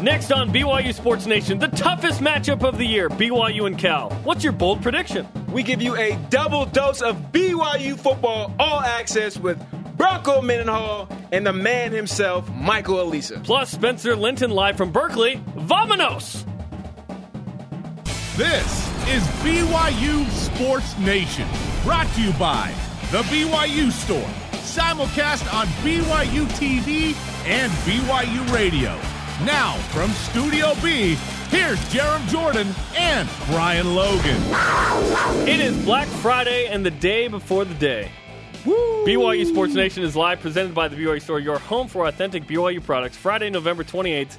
Next on BYU Sports Nation, the toughest matchup of the year, BYU and Cal. What's your bold prediction? We give you a double dose of BYU football all access with Bronco Mendenhall and the man himself, Michael Alisa. Plus, Spencer Linton live from Berkeley. Vamonos! This is BYU Sports Nation, brought to you by The BYU Store, simulcast on BYU TV and BYU Radio. Now, from Studio B, here's Jarom Jordan and Brian Logan. It is Black Friday and the day before the day. BYU Sports Nation is live, presented by the BYU Store, your home for authentic BYU products. Friday, November 28th,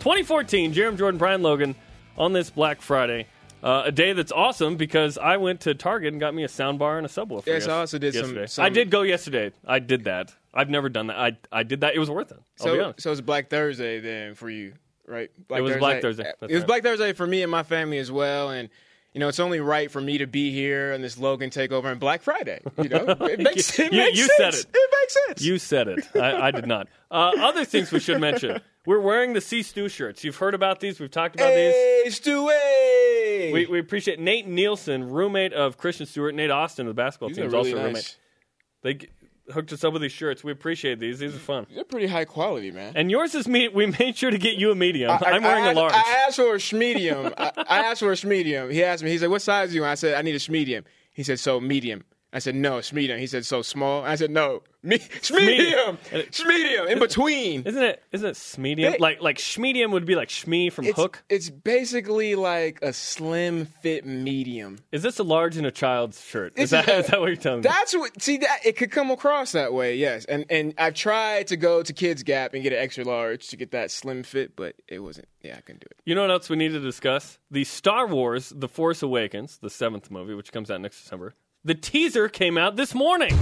2014. Jarom Jordan, Brian Logan on this Black Friday. Uh, a day that's awesome because I went to Target and got me a soundbar and a subwoofer. Yes, yes- I also did some- yesterday. some- I did go yesterday. I did that. I've never done that. I I did that. It was worth it. I'll So, so it's Black Thursday then for you, right? Black It was Black Thursday. It That's was. Black Thursday for me and my family as well, and you know it's only right for me to be here on this Logan takeover on Black Friday. You know, it makes, it You- makes you sense. said it. It makes sense. You said it. I, I did not. Uh, other things we should mention. We're wearing the C Stew shirts. You've heard about these. We've talked about these. hey, Stewie. We, we appreciate Nate Nielsen, roommate of Christian Stewart. Nate Austin of the basketball team is really also a roommate. They hooked us up with these shirts. We appreciate these. These are fun. They're pretty high quality, man. And yours is me. We made sure to get you a medium. I- I'm wearing I, a large. I asked for a schmedium. I, I asked for a schmedium. He asked me. He said, "What size are you?" Want? I said, "I need a schmedium." He said, "So medium." I said, "No, schmedium." He said, "So small." I said, "No, me it- schmedium in between." isn't it? Isn't it smedium? They- like like schmedium would be like schmee from It's, Hook. it's basically like a slim fit medium. Is this a large in a child's shirt? Is that, a- is that what you're telling me? That's what. See that it could come across that way, yes. And and I've tried to go to Kids Gap and get an extra large to get that slim fit, but it wasn't. Yeah, I couldn't do it. You know what else we need to discuss? The Star Wars The Force Awakens, the seventh movie, which comes out next December. The teaser came out this morning.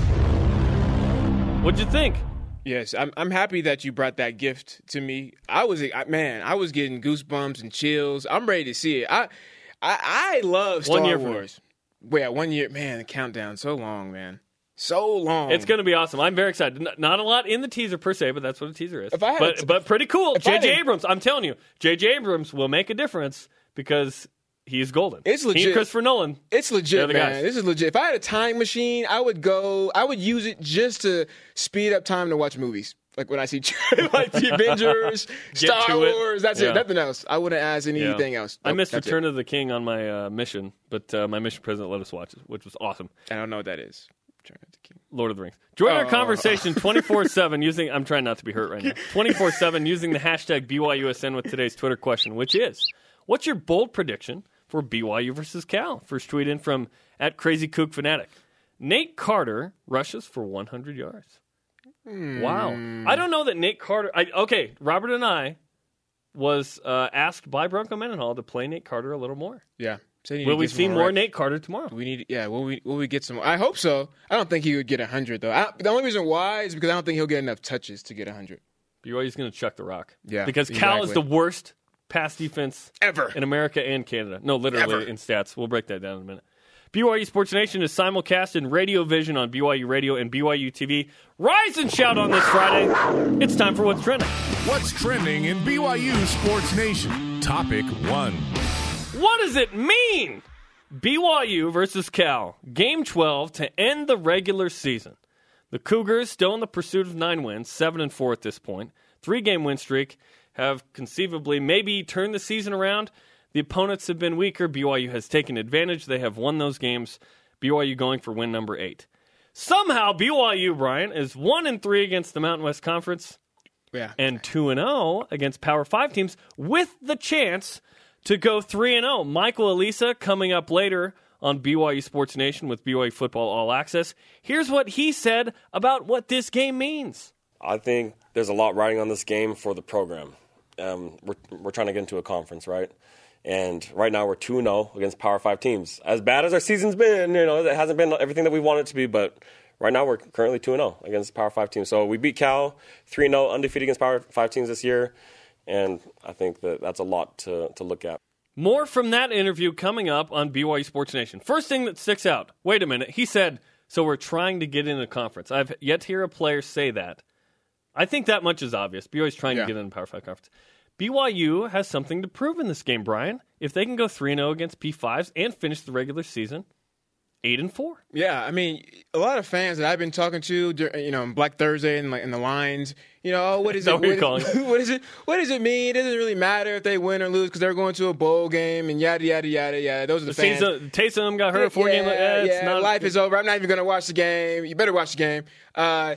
What'd you think? Yes, I'm. I'm happy that you brought that gift to me. I was, I, man, I was getting goosebumps and chills. I'm ready to see it. I, I, I love Star One year. Wars. Well, yeah, one year, man. The countdown so long, man, so long. It's going to be awesome. I'm very excited. N- Not a lot in the teaser per se, but that's what a teaser is. If I had but to- but pretty cool. J.J. Abrams, I'm telling you, J.J. Abrams will make a difference because he's golden. It's He and legit. Christopher Nolan. It's legit, the man. guys. This is legit. If I had a time machine, I would go. I would use it just to speed up time to watch movies. Like when I see like the Avengers, Star. Wars. That's Yeah. it. Nothing else. I wouldn't ask Yeah. anything else. I missed Return it. of the King on my uh, mission, but uh, my mission president let us watch it, which was awesome. I don't know what that is. Return of the King. Lord of the Rings. Join our Oh. conversation 24 7 using, I'm trying not to be hurt right now, 24 7 using the hashtag BYUSN with today's Twitter question, which is What's your bold prediction for BYU versus Cal? First tweet in from at Crazy Kook Fanatic. Nate Carter rushes for 100 yards. Wow. I don't know that Nate Carter. I, okay, Robert and I was uh, asked by Bronco Mendenhall to play Nate Carter a little more. Yeah. So Will we see more. Nate Carter tomorrow? We need, yeah. Will we? Will we get some? I hope so. I don't think he would get hundred though. I, the only reason why is because I don't think he'll get enough touches to get hundred BYU's going to chuck the rock. Yeah, Because Cal is the worst pass defense ever. in America and Canada. No, literally Ever. in stats. We'll break that down in a minute. BYU Sports Nation is simulcast in Radio Vision on BYU Radio and BYU TV. Rise and shout on this Friday. It's time for What's Trending. What's trending in BYU Sports Nation? Topic one. What does it mean? BYU versus Cal, Game 12 to end the regular season. The Cougars still in the pursuit of nine wins, seven and four at this point. Three game win streak have conceivably maybe turned the season around. The opponents have been weaker. BYU has taken advantage. They have won those games. BYU going for win number eight. Somehow BYU, Brian, is one and three against the Mountain West Conference Yeah. and 2 and 0 against Power 5 teams with the chance to go 3 and 0. Michael Alisa coming up later on BYU Sports Nation with BYU Football All Access. Here's what he said about what this game means. I think there's a lot riding on this game for the program. Um, we're, we're trying to get into a conference, right? And right now we're 2 0 against Power 5 teams. As bad as our season's been, you know, it hasn't been everything that we want it to be, but right now we're currently 2 0 against Power 5 teams. So we beat Cal 3 0, undefeated against Power 5 teams this year. And I think that that's a lot to, to look at. More from that interview coming up on BYU Sports Nation. First thing that sticks out wait a minute. He said, So we're trying to get in a conference. I've yet to hear a player say that. I think that much is obvious. BYU's trying Yeah. to get in the Power 5 conference. BYU has something to prove in this game, Brian. If they can go 3 0 against P5s and finish the regular season 8 and 4. Yeah, I mean, a lot of fans that I've been talking to, you know, on Black Thursday and like in the lines, you know, what is it? what what is it? What does it mean? It doesn't really matter if they win or lose because they're going to a bowl game and yada yada yada yada. Those are the fans. Season, Taysom got hurt four yeah, games. Eh, it's yeah, not, life is over. I'm not even going to watch the game. You better watch the game. Uh,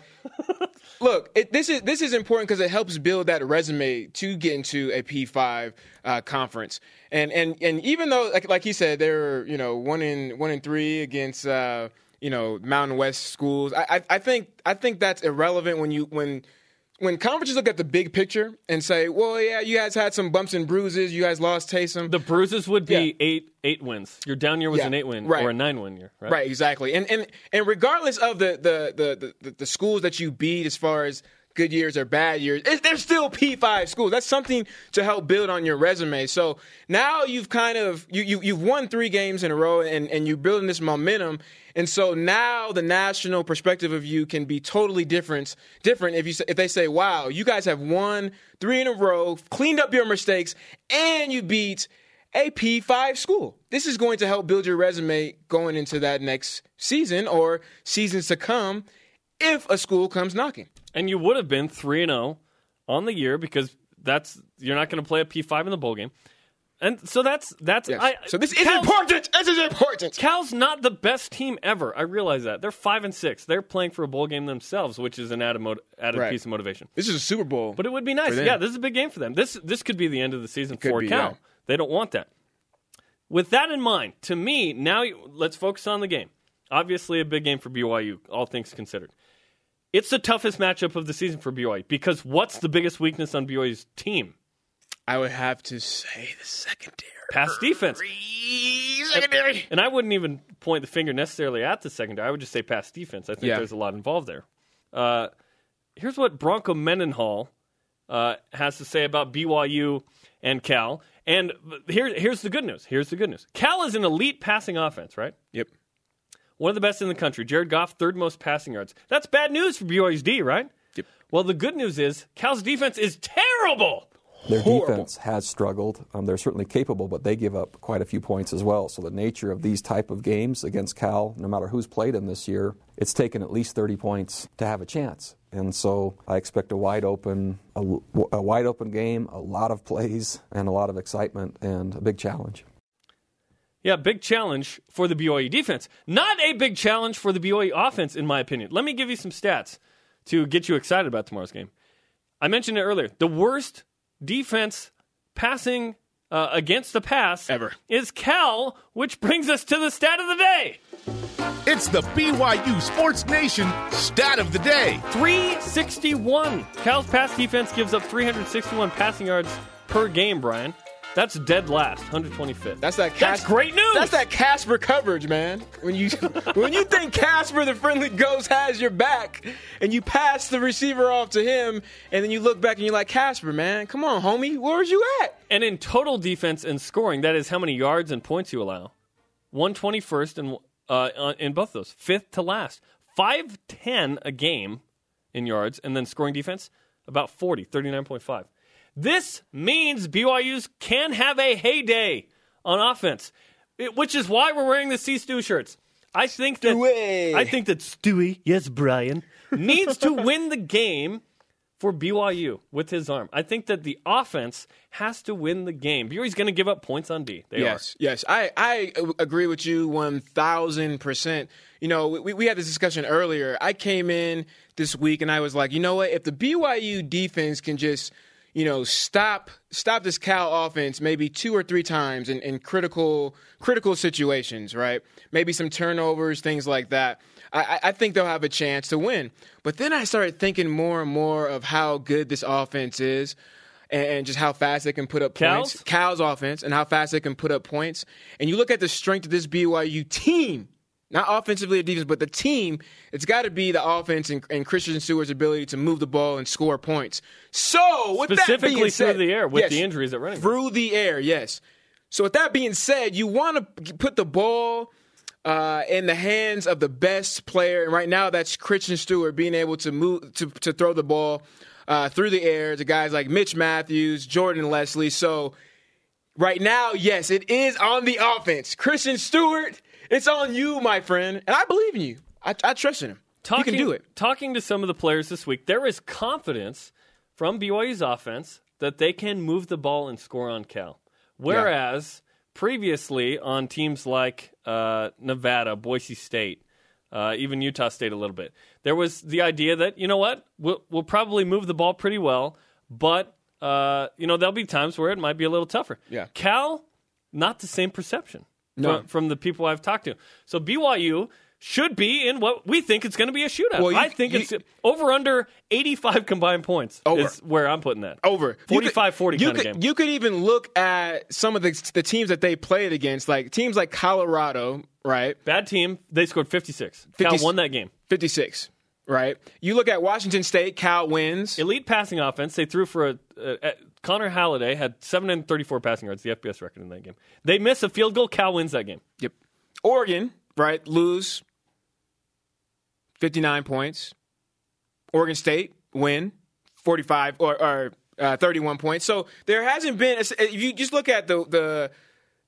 look, it, this is this is important because it helps build that resume to get into a P5 uh, conference. And and and even though, like like he said, they're you know one in one in three against uh, you know Mountain West schools. I, I I think I think that's irrelevant when you when when conferences look at the big picture and say, well, yeah, you guys had some bumps and bruises. You guys lost Taysom. The bruises would be Yeah. eight eight wins. Your down year was Yeah, an eight win right. or a nine win year, right? Right, exactly. And and and regardless of the the the the, the schools that you beat as far as good years or bad years, it, they're still P5 schools. That's something to help build on your resume. So now you've kind of you, you you've won 3 games in a row and and you're building this momentum. And so now the national perspective of you can be totally different different if you if they say, "Wow, you guys have won 3 in a row, cleaned up your mistakes and you beat a P5 school. This is going to help build your resume going into that next season or seasons to come if a school comes knocking. And you would have been three and zero on the year because that's you're not going to play a P five in the bowl game. And so that's that's I, so this is Cal's- important. This is important. Cal's not the best team ever. I realize that they're five and six. They're playing for a bowl game themselves, which is an added, mo- added Right. piece of motivation. This is a Super Bowl. But it would be nice. Yeah, this is a big game for them. This this could be the end of the season Could for be, Cal. yeah. They don't want that. With that in mind, to me, now you, let's focus on the game. Obviously, a big game for BYU, all things considered. It's the toughest matchup of the season for BYU because what's the biggest weakness on BYU's team? I would have to say the secondary. Pass defense. Secondary. And I wouldn't even point the finger necessarily at the secondary. I would just say pass defense. I think Yeah. there's a lot involved there. Uh, here's what Bronco Mendenhall uh, has to say about BYU and Cal. And here, here's the good news. Here's the good news. Cal is an elite passing offense, right? Yep. One of the best in the country. Jared Goff, third most passing yards. That's bad news for BYU's D, right? Yep. Well, the good news is Cal's defense is terrible. Their Horrible. defense has struggled. Um, they're certainly capable, but they give up quite a few points as well. So the nature of these type of games against Cal, no matter who's played them this year, it's taken at least 30 points to have a chance. And so I expect a wide open, a, a wide open game, a lot of plays, and a lot of excitement, and a big challenge. Yeah, big challenge for the BYU defense. Not a big challenge for the BYU offense, in my opinion. Let me give you some stats to get you excited about tomorrow's game. I mentioned it earlier. The worst defense passing uh, against the pass Ever. is Cal, which brings us to the stat of the day. It's the BYU Sports Nation stat of the day. 361. Cal's pass defense gives up 361 passing yards per game, Brian. That's dead last, 125th. That's that. That's great news. That's that Casper coverage, man. When you when you think Casper, the friendly ghost, has your back, and you pass the receiver off to him, and then you look back and you're like, Casper, man, come on, homie, where's you at? And in total defense and scoring, that is how many yards and points you allow. 121st in, uh, in both those, fifth to last. 510 a game in yards, and then scoring defense, about 40, 39.5. This means BYU's can have a heyday on offense, it- which is why we're wearing the C Stew shirts. I think that Stewie. I think that Stewie, yes, Brian, needs to win the game for BYU with his arm. I think that the offense has to win the game. BYU's going to give up points on D. They yes, yes, I I agree with you one thousand percent. You know, we we had this discussion earlier. I came in this week and I was like, you know what? If the BYU defense can just you know stop stop this Cal offense maybe two or three times in, in critical critical situations, right? Maybe some turnovers, things like that. I, I- think they'll have a chance to win. But then I started thinking more and more of how good this offense is. And and just how fast they can put up Cal's? points. Cal's offense and how fast they can put up points. And you look at the strength of this BYU team, not offensively or defense, but the team, it's got to be the offense and, and Christian Stewart's ability to move the ball and score points. So, with that Specifically being through said, the air with yes, the injuries at running back. Through the air, yes. So, with that being said, you want to put the ball uh, in the hands of the best player, and right now that's Christian Stewart being able to move to to throw the ball uh, through the air to guys like Mitch Matthews, Jordan Leslie. So right now, yes, it is on the offense. Christian Stewart, it's on you, my friend, and I believe in you. I, I trust in him. Talking, he can do it. Talking to some of the players this week, there is confidence from BYU's offense that they can move the ball and score on Cal. Whereas previously on teams like uh, Nevada, Boise State, uh, even Utah State a little bit, there was the idea that, you know what, we'll, we'll probably move the ball pretty well, but, uh, you know, there'll be times where it might be a little tougher. Yeah. Cal, not the same perception No. from, from the people I've talked to. So BYU should be in what we think it's going to be a shootout. Well, you- I think you- it's over under 85 combined points Over. is where I'm putting that. over 45 40 you kind could, of game. You could even look at some of the the teams that they played against, like teams like Colorado, right? Bad team. They scored 56. 50 Cal won that game. 56, right? You look at Washington State, Cal wins. Elite passing offense. They threw for a. a, Connor Halliday had 734 passing yards, the FBS record in that game. They miss a field goal. Cal wins that game. Yep. Oregon, right? Lose 59 points. Oregon State win 45 or, or uh, 31 points. So there hasn't been if you just look at the the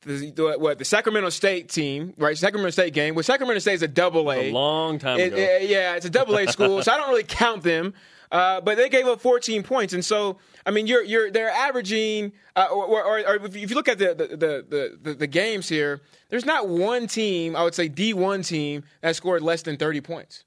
the, the what the Sacramento State team, right? Sacramento State game. Well, Sacramento State is a double A. A long time It- ago. yeah, it's a double A school, so I don't really count them. Uh, but they gave up 14 points, and so I mean, you're you're they're averaging, uh, or, or, or if you look at the the, the the the games here, there's not one team, I would say D1 team that scored less than 30 points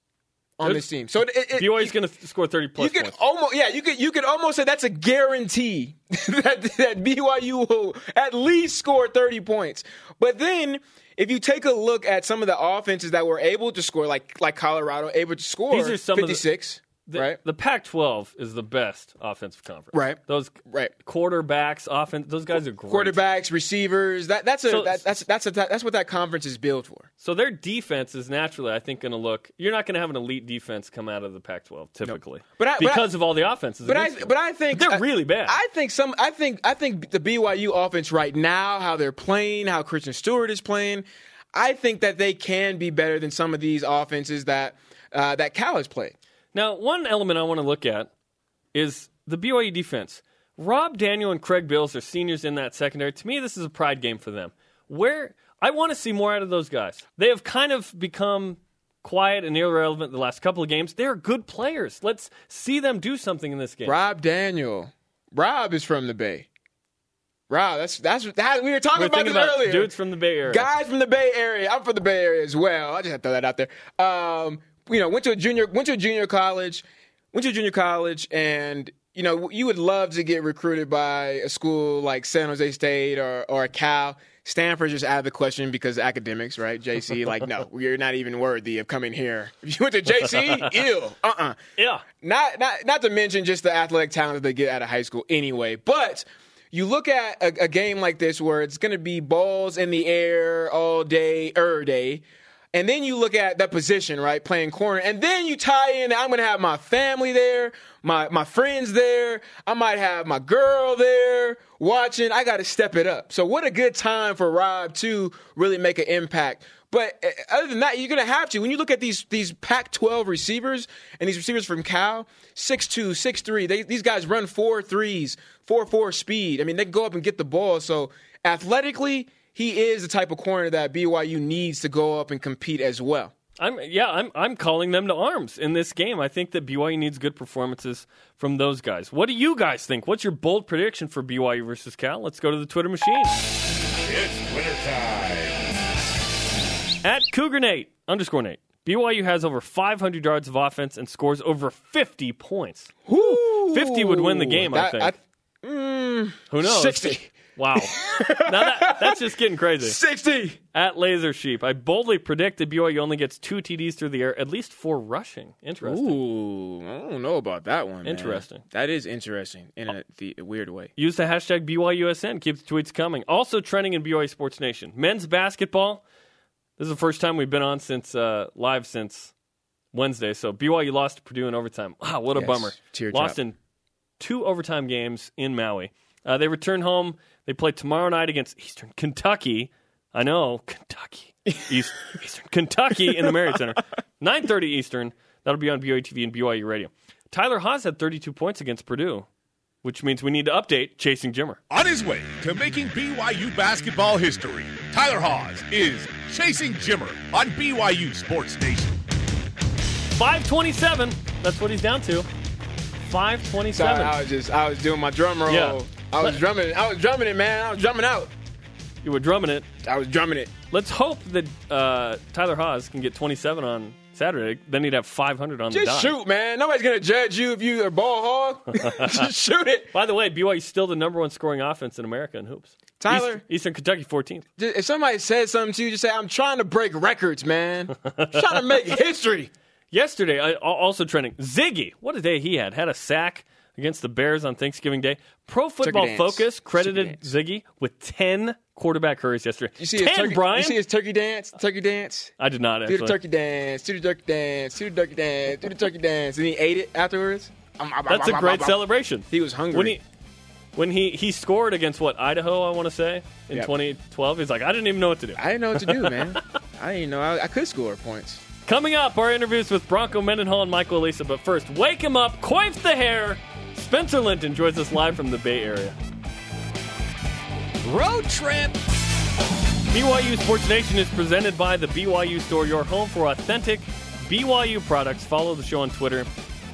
on Good. this team. So it, it, BYU's going to score 30 plus you could points. almost yeah you could you could almost say that's a guarantee that that BYU will at least score 30 points. But then if you take a look at some of the offenses that were able to score like like Colorado able to score These are some 56, The, right? The Pac-12 is the best offensive conference. Right. Those Right. quarterbacks, offense. Those guys are great. Quarterbacks, receivers, that that's a So- that, that's that's a, that's what that conference is built for. So their defense is naturally, I think, going to look. You're not going to have an elite defense come out of the Pac-12 typically, But I- but because I- of all the offenses. But I them. but I think they're really bad. I think some I think I think the BYU offense right now, how they're playing, how Christian Stewart is playing, I think that they can be better than some of these offenses that uh, that Cal has played. Now, one element I want to look at is the BYU defense. Rob Daniel and Craig Bills are seniors in that secondary. To me, this is a pride game for them. Where I want to see more out of those guys. They have kind of become quiet and irrelevant the last couple of games. They're good players. Let's see them do something in this game. Rob Daniel, Rob is from the Bay. Rob, that's that's that we were talking We're about this about earlier. dudes from the Bay Area. Guys from the Bay Area. I'm from the Bay Area as well. I just had to throw that out there. Um, you know, went to a junior went to a junior college, went to a junior college, and you know, you would love to get recruited by a school like San Jose State or or Cal. Stanford's just out of the question because academics, right? JC, like, no, you're not even worthy of coming here. If you went to JC, ew, uh, uh Yeah. not not not to mention just the athletic talent that they get out of high school anyway. But you look at a, a game like this where it's going to be balls in the air all day, er day. And then you look at that position, right, playing corner, and then you tie in. I'm going to have my family there, my my friends there. I might have my girl there watching. I got to step it up. So what a good time for Rob to really make an impact. But uh, other than that, you're gonna have to. When you look at these these Pac-12 receivers and these receivers from Cal, 6'2", 6'3", they, these guys run four threes, four four speed. I mean, they can go up and get the ball. So athletically, he is the type of corner that BYU needs to go up and compete as well. I'm yeah, I'm I'm calling them to arms in this game. I think that BYU needs good performances from those guys. What do you guys think? What's your bold prediction for BYU versus Cal? Let's go to the Twitter machine. It's wintertime. At Cougar Nate underscore Nate. BYU has over 500 yards of offense and scores over 50 points. 50 would win the game, I That- think. Mm, Who knows? 60. Wow. now that, that's just getting crazy. 60. At Laser Sheep, I boldly predict that BYU only gets two TDs through the air, at least four rushing. Interesting. Ooh, I don't know about that one. man. Interesting. That is interesting in a, the, a weird way. Use the hashtag BYUSN. Keep the tweets coming. Also trending in BYU Sports Nation. Men's basketball. This is the first time we've been on since uh, live since Wednesday. So BYU lost to Purdue in overtime. Wow, what a Yes. bummer. Teardrop. Lost in two overtime games in Maui. Uh, they return home. They play tomorrow night against Eastern Kentucky. I know Kentucky, East, Eastern Kentucky in the Marriott Center. 9:30 Eastern. That'll be on BYU TV and BYU Radio. Tyler Haws had 32 points against Purdue, which means we need to update Chasing Jimmer. On his way to making BYU basketball history, Tyler Haws is chasing Jimmer on BYU Sports Nation. 527. That's what he's down to. 527. Sorry, I was just I was doing my drum roll. Yeah. I was drumming. I was drumming it, man. I was drumming out. You were drumming it. I was drumming it. Let's hope that uh, Tyler Haws can get 27 on Saturday. Then he'd have 500 on the Just shoot, man. Nobody's gonna judge you if you are ball hog. just shoot it. By the way, BYU's still the number one scoring offense in America in hoops. Tyler? East- Eastern Kentucky 14th. Just- if somebody says something to you, just say, "I'm trying to break records, man. I'm trying to make history." Yesterday, I, al- also trending, Ziggy, what a day he had. Had a sack against the Bears on Thanksgiving Day. Pro Football. Focus credited Ziggy with 10 quarterback hurries yesterday. You see 10, his turkey, Brian? You see his turkey dance? Turkey dance. I did not actually. Do the turkey dance. Do the turkey dance. Do the turkey dance. Do the turkey dance. And he ate it afterwards. That's a great celebration. He was hungry. When he when he, he scored against what Idaho, I want to say in Yep. 2012, he's like, I didn't even know what to do. I didn't know what to do, man. I didn't know I, I could score points. Coming up, our interviews with Bronco Mendenhall and Michael Alisa. But first, wake him up, coif the hair. Spencer Linton joins us live from the Bay Area. Road trip. BYU Sports Nation is presented by the BYU Store, your home for authentic BYU products. Follow the show on Twitter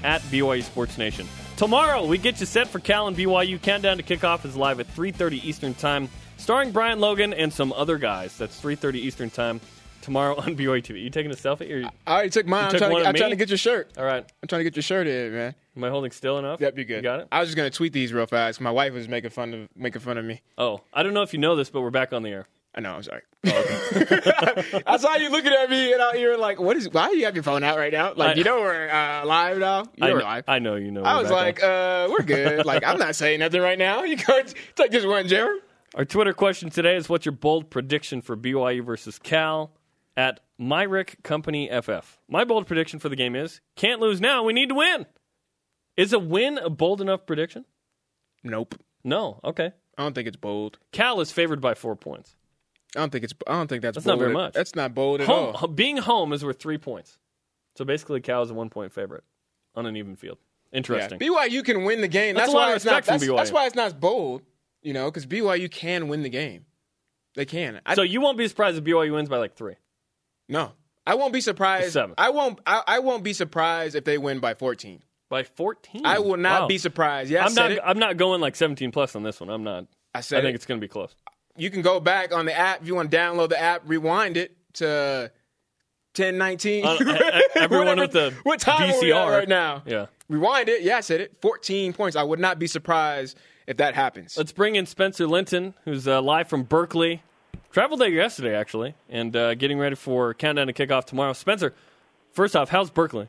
at BYU Sports Nation. Tomorrow, we get you set for Cal and BYU. Countdown to kickoff is live at 3.30 Eastern Time, starring Brian Logan and some other guys. That's 3.30 Eastern Time tomorrow on BYU TV. You taking a selfie? Or you, I already took mine. I'm, took trying, to, I'm trying to get your shirt. all right. I'm trying to get your shirt in, man. Am I holding still enough? Yep, you good. You got it? I was just gonna tweet these real fast. My wife was making fun of making fun of me. Oh, I don't know if you know this, but we're back on the air. I know. I'm sorry. I saw you looking at me, and I, you were like, "What is? Why do you have your phone out right now? Like, I- you know we're uh, live now. You I, know we're kn- live." I know you know. I was like, uh, "We're good. like, I'm not saying nothing right now. You can't take this one, Jeremy." Our Twitter question today is what's your bold prediction for BYU versus Cal at Myrick Company FF? My bold prediction for the game is can't lose now, we need to win. Is a win a bold enough prediction? Nope. No. Okay. I don't think it's bold. Cal is favored by four points. I don't think it's. I don't think that's. That's bold. not very much. That's not bold at Home, all. being home is worth three points. So basically, Cal is a one point favorite on an even field. Yeah. Interesting. BYU can win the game. That's That's, why it's not. That's, that's why it's not bold. You know, because BYU can win the game. They can. I, so you won't be surprised if BYU wins by like three. No, I won't be surprised. Seven. I won't. I, I won't be surprised if they win by 14. By 14? I will not Wow. be surprised. Yeah, I I'm not. it. I'm not going like 17 plus on this one. I'm not. I said I think it. it's going to be close. you can go back on the app if you want to download the app, rewind it to 1019. Uh, e- e- everyone Whatever- with the what time are we at VCR right now? Yeah. Rewind it. Yeah, I said it. 14 points. I would not be surprised if that happens. Let's bring in Spencer Linton, who's uh, live from Berkeley. Traveled day yesterday, actually, and uh, getting ready for countdown to kickoff tomorrow. Spencer, first off, how's Berkeley?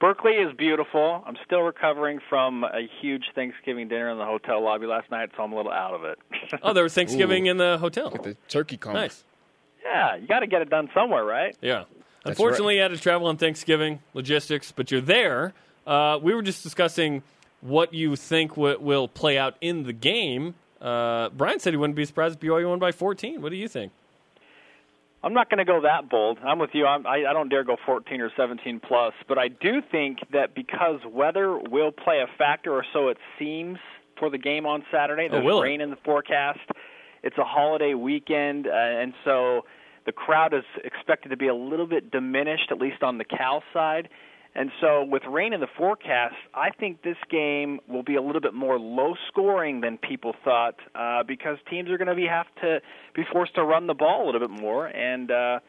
Berkeley is beautiful. I'm still recovering from a huge Thanksgiving dinner in the hotel lobby last night, so I'm a little out of it. Oh, there was Thanksgiving in the hotel. the turkey cone. Nice. yeah, you got to get it done somewhere, right? Yeah. Unfortunately, you had to travel on Thanksgiving, logistics, but you're there. Uh, we were just discussing what you think w- will play out in the game. Uh, Brian said he wouldn't be surprised if BYU won by 14. What do you think? I'm not going to go that bold. I'm with you. I'm, I, I don't dare go 14 or 17 plus, but I do think that because weather will play a factor, or so it seems, for the game on Saturday. There's will it? rain in the forecast. It's a holiday weekend, uh, and so the crowd is expected to be a little bit diminished, at least on the Cal side. And so, with rain in the forecast, I think this game will be a little bit more low scoring than people thought uh, because teams are going to be have to be forced to run the ball a little bit more, and uh,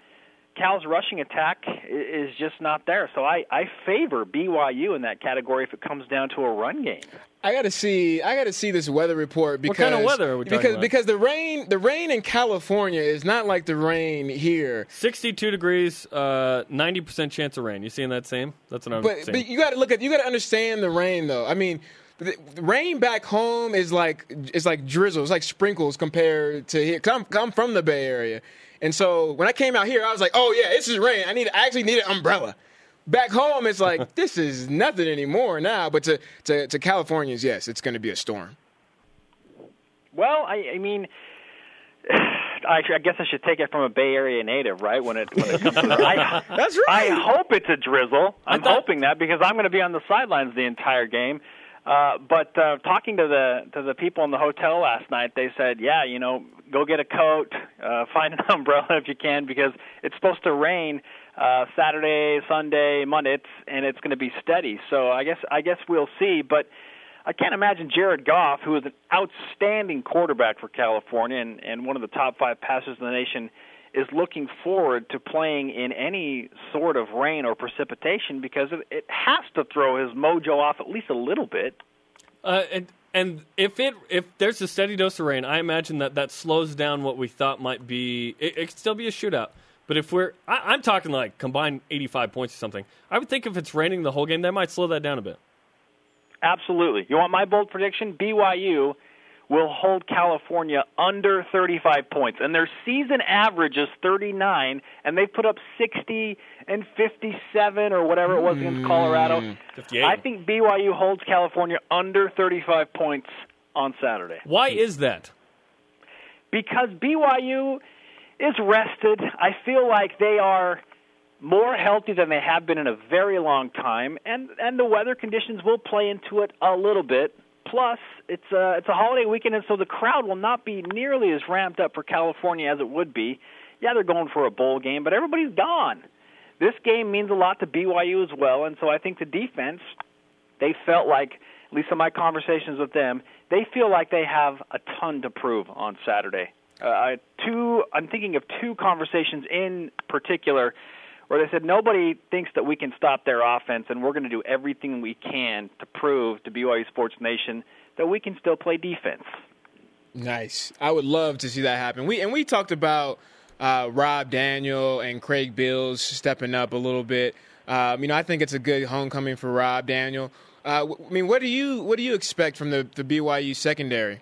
Cal's rushing attack is just not there. So I, I favor BYU in that category if it comes down to a run game. I gotta see. I gotta see this weather report because what kind of weather are we talking because about? because the rain the rain in California is not like the rain here. 62 degrees, uh, 90% chance of rain. You seeing that same? That's what I'm But saying. but you got to look at you got to understand the rain though. I mean, the, the rain back home is like it's like drizzle, it's like sprinkles compared to here. Cause I'm, 'cause I'm from the Bay Area, and so when I came out here, I was like, oh yeah, this is rain. I need I actually need an umbrella. Back home, it's like this is nothing anymore now. But to to, to Californians, yes, it's going to be a storm. Well, I, I mean, I, I guess I should take it from a Bay Area native, right? When it when it comes to the, I, That's right. I hope it's a drizzle. I'm thought- hoping that because I'm going to be on the sidelines the entire game. Uh, but uh, talking to the to the people in the hotel last night, they said, "Yeah, you know, go get a coat, uh, find an umbrella if you can, because it's supposed to rain uh, Saturday, Sunday, Monday, it's, and it's going to be steady. So I guess I guess we'll see. But I can't imagine Jared Goff, who is an outstanding quarterback for California and, and one of the top five passers in the nation, is looking forward to playing in any sort of rain or precipitation because it, it has to throw his mojo off at least a little bit. Uh, and and if it if there's a steady dose of rain, I imagine that that slows down what we thought might be. It, it could still be a shootout, but if we're, I, I'm talking like combined 85 points or something. I would think if it's raining the whole game, that might slow that down a bit. Absolutely. You want my bold prediction? BYU will hold California under 35 points, and their season average is 39, and they put up 60 and 57 or whatever it was against hmm. Colorado. 58. I think BYU holds California under 35 points on Saturday Why is that? because BYU is rested. I feel like they are more healthy than they have been in a very long time, and and the weather conditions will play into it a little bit. Plus, it's a it's a holiday weekend, and so the crowd will not be nearly as ramped up for California as it would be. Yeah, they're going for a bowl game, but everybody's gone. This game means a lot to BYU as well, and so I think the defense they felt like, at least in my conversations with them, they feel like they have a ton to prove on Saturday. Uh, I- two, I'm thinking of two conversations in particular where they said nobody thinks that we can stop their offense, and we're going to do everything we can to prove to BYU Sports Nation that we can still play defense. Nice. I would love to see that happen. We and we talked about uh, Rob Daniel and Craig Bills stepping up a little bit. Um, you know, I think it's a good homecoming for Rob Daniel. Uh, I mean, what do you what do you expect from the, the BYU secondary?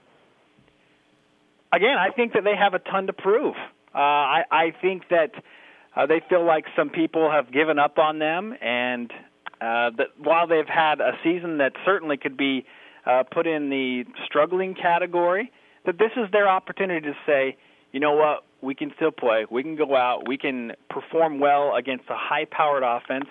again, I think that they have a ton to prove. Uh, I, I think that uh, they feel like some people have given up on them, and uh, that while they've had a season that certainly could be uh, put in the struggling category, that this is their opportunity to say, you know what, we can still play, we can go out, we can perform well against a high-powered offense,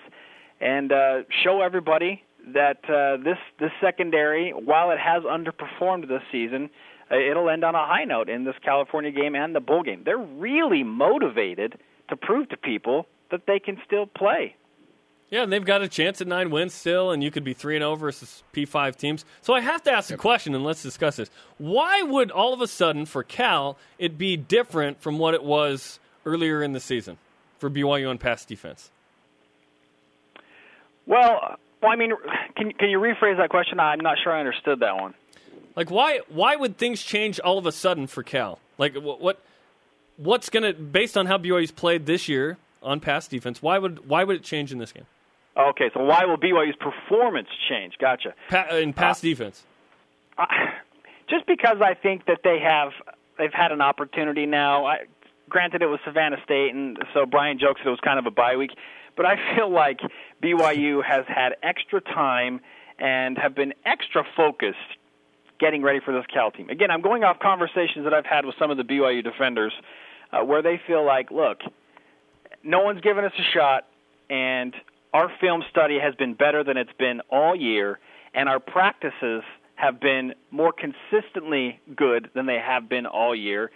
and uh, show everybody that uh, this this secondary, while it has underperformed this season, uh, it'll end on a high note in this California game and the bowl game. They're really motivated to prove to people that they can still play. Yeah, and they've got a chance at nine wins still, and you could be three and zero versus P five teams. So I have to ask the question, and let's discuss this. Why would all of a sudden for Cal it be different from what it was earlier in the season for BYU on pass defense? Well, well, I mean, can can you rephrase that question? I'm not sure I understood that one. Like why why would things change all of a sudden for Cal? Like what, what what's gonna based on how BYU's played this year on pass defense? Why would why would it change in this game? Okay, so why will BYU's performance change? Gotcha. Pa- in pass uh, defense. I- just because I think that they have they've had an opportunity now. I, granted, it was Savannah State, and so Brian jokes that it was kind of a bye week, but I feel like BYU has had extra time and have been extra focused getting ready for this Cal team. Again, I'm going off conversations that I've had with some of the BYU defenders, uh, where they feel like, look, no one's given us a shot, and our film study has been better than it's been all year, and our practices have been more consistently good than they have been all year.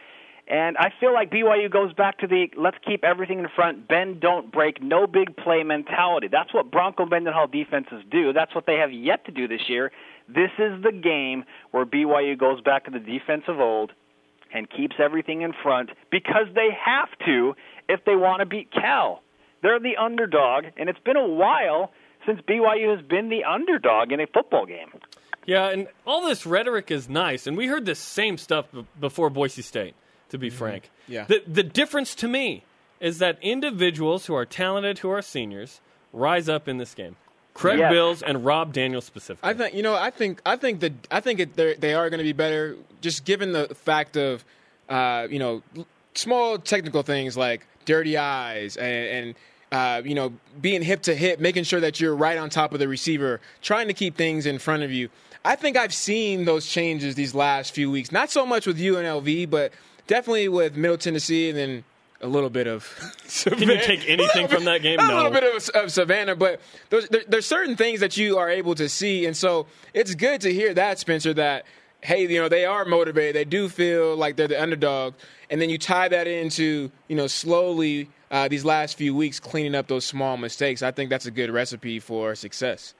And I feel like BYU goes back to the let's keep everything in front, bend, don't break, no big play mentality. That's what Bronco Mendenhall defenses do. That's what they have yet to do this year. This is the game where BYU goes back to the defense of old and keeps everything in front because they have to if they want to beat Cal. They're the underdog, and it's been a while since BYU has been the underdog in a football game. Yeah, and all this rhetoric is nice, and we heard the same stuff b- before Boise State. To be mm-hmm. frank, Yeah. The the difference to me is that individuals who are talented, who are seniors, rise up in this game. Craig Yes. Bills and Rob Daniels specifically. I think you know. I think I think that I think it, they're- going to be better, just given the fact of uh, you know small technical things like dirty eyes and. and uh, you know, being hip to hip, making sure that you're right on top of the receiver, trying to keep things in front of you. I think I've seen those changes these last few weeks. Not so much with UNLV, but definitely with Middle Tennessee and then a little bit of. Can you take anything from that game? A No. little bit of, of Savannah, but there's, there, there's certain things that you are able to see, and so it's good to hear that Spencer. That hey, you know they are motivated. They do feel like they're the underdog, and then you tie that into you know slowly uh, these last few weeks cleaning up those small mistakes. I think that's a good recipe for success.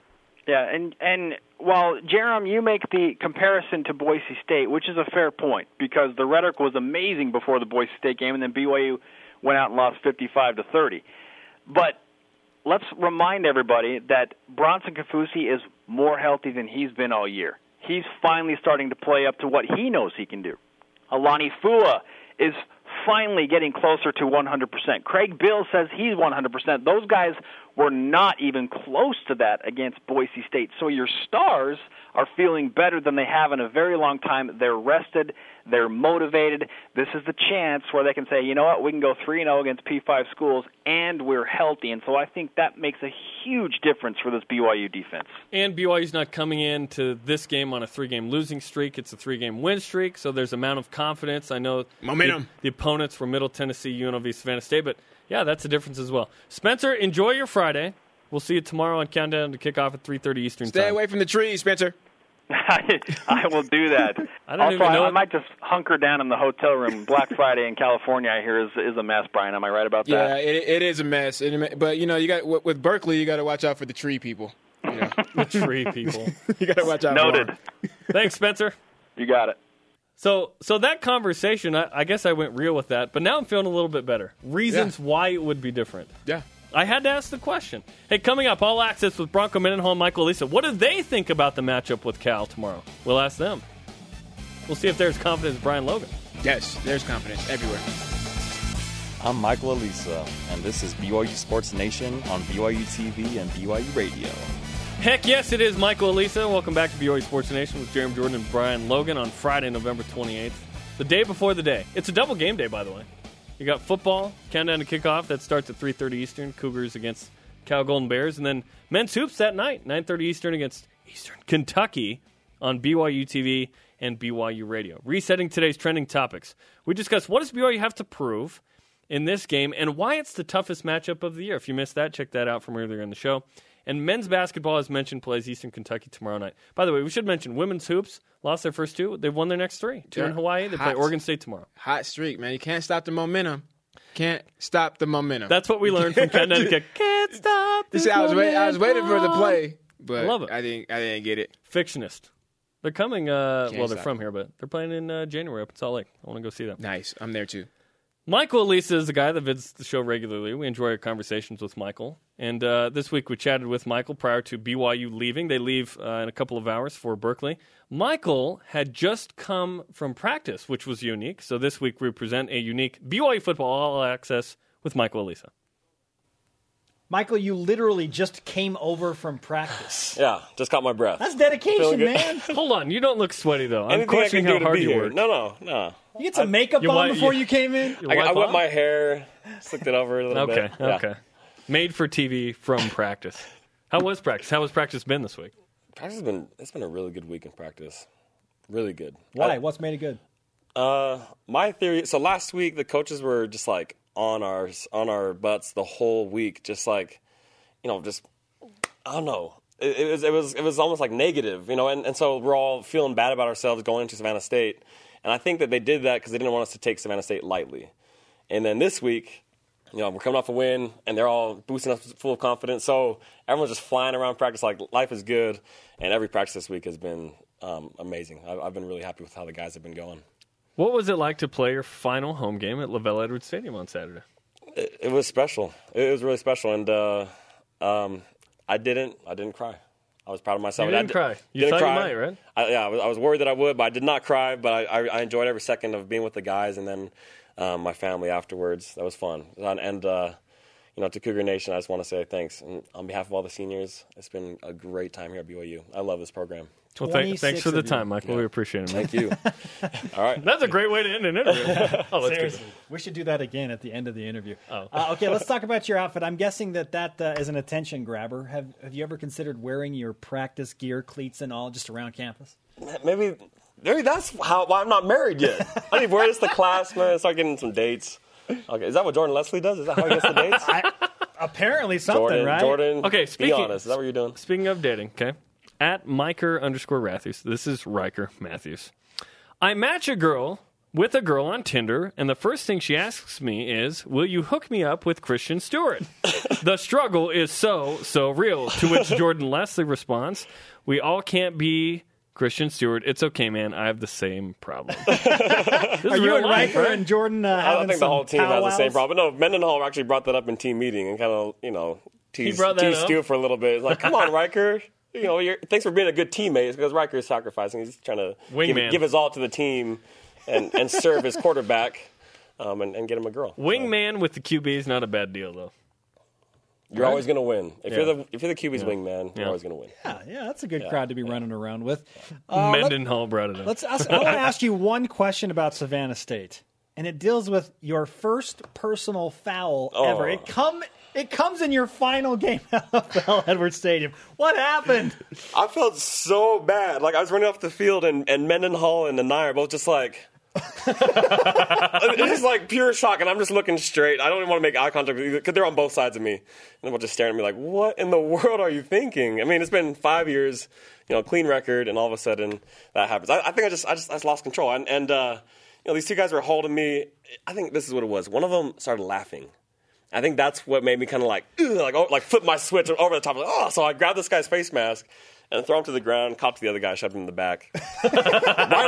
Yeah, and and while Jerem, you make the comparison to Boise State, which is a fair point because the rhetoric was amazing before the Boise State game, and then BYU went out and lost 55 to 30. But let's remind everybody that Bronson Kaufusi is more healthy than he's been all year. He's finally starting to play up to what he knows he can do. Alani Fua is finally getting closer to 100%. Craig Bill says he's 100%. Those guys were not even close to that against Boise State. So your stars are feeling better than they have in a very long time. They're rested, they're motivated. This is the chance where they can say, "You know what? We can go 3 and 0 against P5 schools and we're healthy." And so I think that makes a huge difference for this BYU defense. And BYU's not coming into this game on a three-game losing streak. It's a three-game win streak, so there's amount of confidence. I know Momentum. The, the opponents were Middle Tennessee, UNLV, Savannah State, but yeah, that's a difference as well. Spencer, enjoy your Friday. We'll see you tomorrow on Countdown to Kickoff at 3:30 Eastern Stay Time. away from the trees, Spencer. I, I will do that. I don't also, even know I, I might just hunker down in the hotel room. Black Friday in California, I hear, is is a mess. Brian, am I right about Yeah, that? it, it is a mess. It- but you know, you got with- with Berkeley, you got to watch out for the tree people. You, know, The tree people. you got to watch out. for Noted. 'em. Thanks, Spencer. You got it. So, so that conversation, I, I guess I went real with that, but now I'm feeling a little bit better. Reasons why it would be different. Yeah. I had to ask the question. Hey, coming up, all access with Bronco Mendenhall, Michael Alisa. What do they think about the matchup with Cal tomorrow? We'll ask them. We'll see if there's confidence in Brian Logan. Yes, there's confidence everywhere. I'm Michael Alisa, and this is BYU Sports Nation on BYU TV and BYU Radio. Heck yes, it is Michael Alisa. Welcome back to BYU Sports Nation with Jeremy Jordan and Brian Logan on Friday, November 28th. The day before the day. It's a double game day, by the way. You got football, countdown to kickoff. That starts at 3.30 Eastern. Cougars against Cal Golden Bears. And then men's hoops that night, 9.30 Eastern against Eastern Kentucky on BYU TV and BYU Radio. Resetting today's trending topics. We discuss what does BYU have to prove in this game and why it's the toughest matchup of the year. If you missed that, check that out from earlier in the show. And men's basketball, as mentioned, plays Eastern Kentucky tomorrow night. By the way, we should mention women's hoops lost their first two. They've won their next three. Two in Hawaii. They play Oregon State tomorrow. Hot streak, man. You can't stop the momentum. Can't stop the momentum. That's what we learned from Connecticut. Can't stop. This see, I was waiting. I was waiting for the play, but Love it. I didn't. I didn't get it. Fictionist. They're coming. Uh, well, they're stop. from here, but they're playing in uh, January up in Salt Lake. I want to go see them. Nice. I'm there too. Michael Alisa is a guy that visits the show regularly. We enjoy our conversations with Michael. And uh, this week we chatted with Michael prior to BYU leaving. They leave uh, in a couple of hours for Berkeley. Michael had just come from practice, which was unique. So this week we present a unique BYU football all access with Michael Alisa. Michael, you literally just came over from practice. Yeah, just caught my breath. That's dedication, man. Hold on, you don't look sweaty though. I'm Anything I can questioning do how to hard be you here. work. No, no, no. You get some makeup you on want- before you- you came in. I, I wet my hair, slicked it over a little Okay, bit. Yeah. okay. Made for TV from practice. How was practice? How has practice been this week? Practice has been it's been a really good week in practice. Really good. Why? I- What's made it good? Uh, my theory. So last week the coaches were just like on our on our butts the whole week, just like you know, just I don't know. It, it was it was it was almost like negative, you know, and, and so we're all feeling bad about ourselves going into Savannah State, and I think that they did that because they didn't want us to take Savannah State lightly. And then this week, you know, we're coming off a win, and they're all boosting us full of confidence. So everyone's just flying around practice like life is good, and every practice this week has been um, amazing. I've, I've been really happy with how the guys have been going. What was it like to play your final home game at LaVell Edwards Stadium on Saturday? It, it was special. It was really special, and uh, um, I didn't. I didn't cry. I was proud of myself. You I didn't di- cry. You didn't thought you cry. might, right? I, yeah, I was, I was worried that I would, but I did not cry. But I, I, I enjoyed every second of being with the guys, and then um, my family afterwards. That was fun. And, and uh, you know, to Cougar Nation, I just want to say thanks. And on behalf of all the seniors, it's been a great time here at BYU. I love this program. Well, thank, thanks for the of you. time, Michael. We appreciate it. man. Thank you. all right. That's a great way to end an interview. oh, Seriously, we should do that again at the end of the interview. Oh. Uh, okay, let's talk about your outfit. I'm guessing that that uh, is an attention grabber. Have Have you ever considered wearing your practice gear, cleats, and all, just around campus? maybe Maybe that's how why I'm not married yet. I need to wear this to class, man. Start getting some dates. Okay, is that what Jordan Leslie does? Is that how he gets the dates? Apparently something, Jordan, right? Jordan. Okay, be honest. Is that what you're doing? Speaking of dating, okay. At Miker underscore Matthews, this is Riker Matthews. I match a girl with a girl on Tinder, and the first thing she asks me is, Will you hook me up with Christian Stewart? the struggle is so, so real. To which Jordan Leslie responds, We all can't be Christian Stewart. It's okay, man. I have the same problem. Are you and Riker right? and Jordan uh, I don't think the whole team has the same problem. No, Mendenhall actually brought that up in team meeting and kind of, you know, teased, brought that teased up? Stu for a little bit. It's like, come on, Riker. You know, you're, thanks for being a good teammate. It's because Riker is sacrificing. He's trying to give, give his all to the team and, and serve his quarterback um, and, and get him a girl. So Wingman with the QB is not a bad deal, though. you're always going to win. If Yeah. you're the if you're the QB's wingman, you're Yeah. always going to win. Yeah, yeah, that's a good crowd to be running around with. Uh, let- Mendenhall brought it up. Let's ask, I want to ask you one question about Savannah State, and it deals with your first personal foul ever. Oh. It come it comes in your final game at LaVell Edwards Stadium. What happened? I felt so bad. Like I was running off the field, and, and Mendenhall and Nanai are both just like. it's just like pure shock, and I'm just looking straight. I don't even want to make eye contact because they're on both sides of me, and they're just staring at me like, "What in the world are you thinking?" I mean, it's been five years, you know, clean record, and all of a sudden that happens. I, I think I just, I just, I just lost control, and, and uh, you know, these two guys were holding me. I think this is what it was. One of them started laughing. I think that's what made me kind of like, like, oh, like flip my switch over the top. Like, oh, so I grabbed this guy's face mask and throw him to the ground, caught to the other guy, shoved him in the back. right,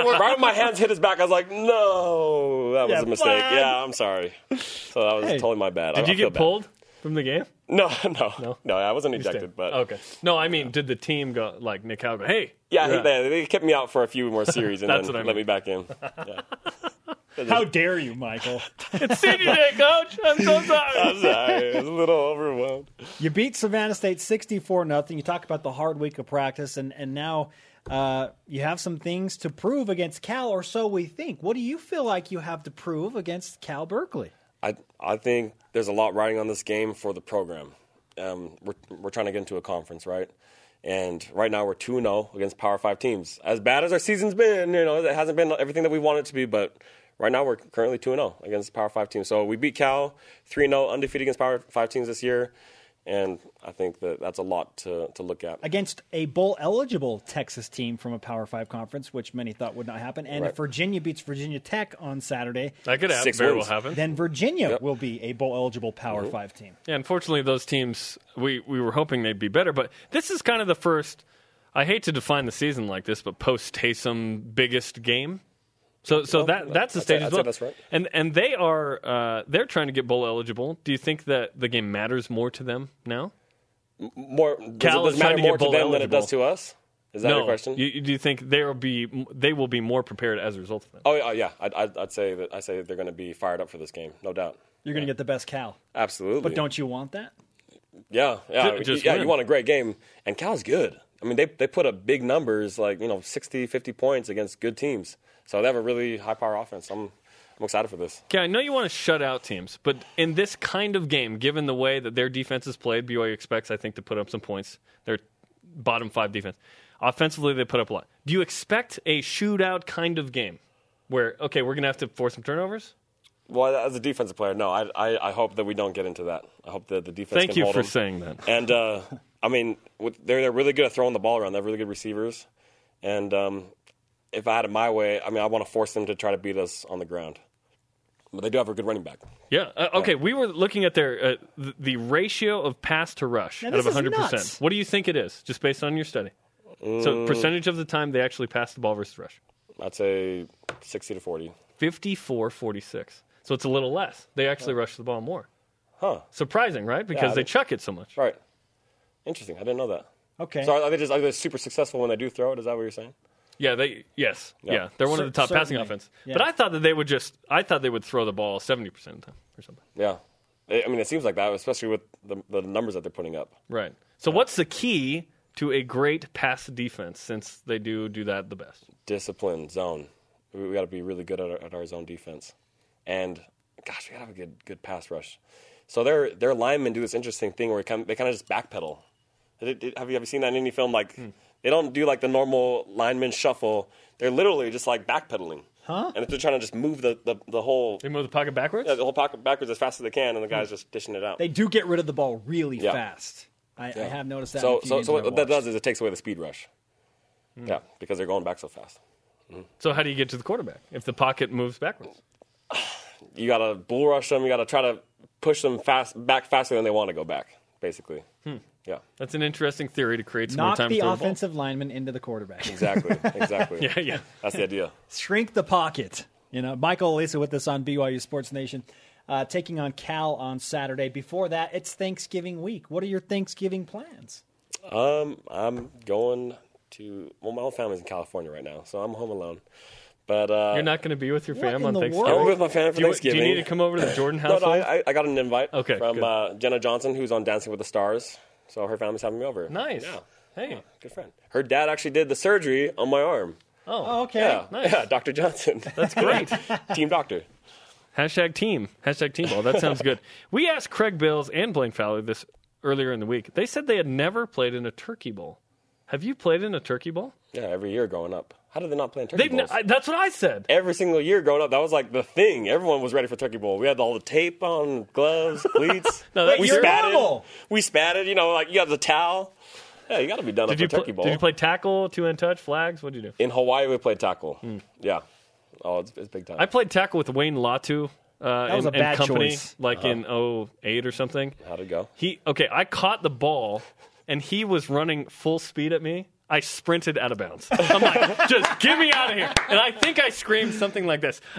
when, right when my hands hit his back, I was like, no, that was Yeah, a mistake. Yeah, I'm sorry. So that was Hey, totally my bad. Did I you feel get bad. pulled from the game? No, no, no, no. I wasn't ejected, but okay. No, I mean, did the team go like Nick Howell go, "Hey, yeah, you're they, they kept me out for a few more series and That's then what I let mean. me back in. Yeah. How dare you, Michael? it's senior day, coach. I'm so sorry." I'm sorry, I was a little overwhelmed. You beat Savannah State 64 nothing. You talk about the hard week of practice, and, and now uh, you have some things to prove against Cal, or so we think. What do you feel like you have to prove against Cal Berkeley? I I think there's a lot riding on this game for the program. Um, we're we're trying to get into a conference, right? And right now we're two zero against Power Five teams. As bad as our season's been, you know, it hasn't been everything that we want it to be, but right now we're currently 2 0 against Power Five teams. So we beat Cal 3 0, undefeated against Power Five teams this year, and I think that that's a lot to to look at. Against a bowl eligible Texas team from a Power Five conference, which many thought would not happen. And if Virginia beats Virginia Tech on Saturday, That could happen. Very well happen. then Virginia Yep. will be a bowl eligible Power Mm-hmm. Five team. Yeah, unfortunately, those teams we we were hoping they'd be better, but this is kind of the first. I hate to define the season like this, but post Taysom biggest game. So so Well, that that's the stage say- as I'd well. that's right. And and they are uh, they're trying to get bowl eligible. Do you think that the game matters more to them now? More does Cal it is does it matter trying to get more to bowl them than it does to us? Is that no. your question? You, do you think they will be they will be more prepared as a result of that? Oh yeah, yeah. I'd, I'd, I'd say that I say they're going to be fired up for this game, no doubt. You're going to get the best Cal, Absolutely. but don't you want that? Yeah, yeah, just yeah. win. You want a great game, and Cal's good. I mean, they they put up big numbers, like you know, 60, 50 points against good teams. So they have a really high power offense. I'm I'm excited for this. Okay, I know you want to shut out teams, but in this kind of game, given the way that their defense is played, BYU expects, I think, to put up some points. Their bottom five defense. Offensively, they put up a lot. Do you expect a shootout kind of game where, okay, we're going to have to force some turnovers? Well, as a defensive player, no, I, I I hope that we don't get into that. I hope that the defense. Thank you for them. saying that. And uh, I mean, with, they're they're really good at throwing the ball around. They have really good receivers, and um, if I had it my way, I mean, I want to force them to try to beat us on the ground. But they do have a good running back. Yeah. Uh, okay, we were looking at their uh, the, the ratio of pass to rush Now, out of this 100%. nuts. What do you think it is, just based on your study? So, percentage of the time they actually pass the ball versus rush? I'd say sixty to forty. 54 46. So it's a little less. They actually rush the ball more. Huh. Surprising, right? Because Yeah, they they- chuck it so much. Right. Interesting. I didn't know that. Okay. So are, are they just are they super successful when they do throw it? Is that what you're saying? Yeah, they yes, yeah, Yeah. they're one of the top passing certainly. offense. Yeah. But I thought that they would just, I thought they would throw the ball seventy percent of the time or something. Yeah. I mean, it seems like that, especially with the, the numbers that they're putting up. Right. So what's the key to a great pass defense? Since they do do that the best. Discipline, zone. We, we got to be really good at our, at our zone defense, and gosh, we got to have a good good pass rush. So their their linemen do this interesting thing where they kind of just backpedal. Have you ever seen that in any film? Like Hmm. They don't do like the normal lineman shuffle. They're literally just like backpedaling. Huh? And if they're trying to just move the, the, the whole They move the pocket backwards. yeah, the whole pocket backwards as fast as they can, and the guy's just dishing it out. They do get rid of the ball really Yeah. fast. I, I have noticed that. so so so that I've what that watched. does is it takes away the speed rush. Hmm. Yeah, because they're going back so fast. So how do you get to the quarterback if the pocket moves backwards? You got to bull rush them. You got to try to push them fast back faster than they want to go back. Basically. Yeah. That's an interesting theory to create some Knock more time the to throw offensive lineman into the quarterback. Exactly. Exactly. The. Yeah, yeah. That's the idea. Shrink the pocket. You know, Michael Alisa with us on BYU Sports Nation, uh, taking on Cal on Saturday. Before that, it's Thanksgiving week. What are your Thanksgiving plans? Um, I'm going to. Well, my whole family's in California right now, so I'm home alone. But uh, You're not going to be with your What fam on Thanksgiving. I'm with my family for Do you, do you need to come over to the Jordan house? No, no, I, I- I got an invite. Okay, from uh, Jenna Johnson, who's on Dancing with the Stars. So her family's having me over. nice. Yeah. Hey. Good friend. Her dad actually did the surgery on my arm. Oh, oh okay. Yeah, nice. yeah, Dr. Johnson. That's great. Team doctor. Hashtag team. Hashtag team ball. That sounds good. We asked Craig Bills and Blaine Fowler this earlier in the week. They said they had never played in a turkey bowl. Have you played in a turkey bowl? Yeah, every year growing up. How did they not play in turkey They've bowls? n- I, that's what I said. every single year growing up, that was like the thing. Everyone was ready for turkey bowl. We had all the tape on, gloves, cleats. No, that- we you're spatted. normal. We spatted. You know, like you got the towel. Yeah, you got to be done Did up you, for turkey pl- bowl. did you play tackle, two hand touch, flags? What did you do? in Hawaii? We played tackle. Yeah. Oh, it's, it's big time. I played tackle with Wayne Latu. Uh, was and, a bad and company, choice. like in 08 or something. How'd it go? He okay. I caught the ball, and he was running full speed at me. I sprinted out of bounds. I'm like, just get me out of here. And I think I screamed something like this.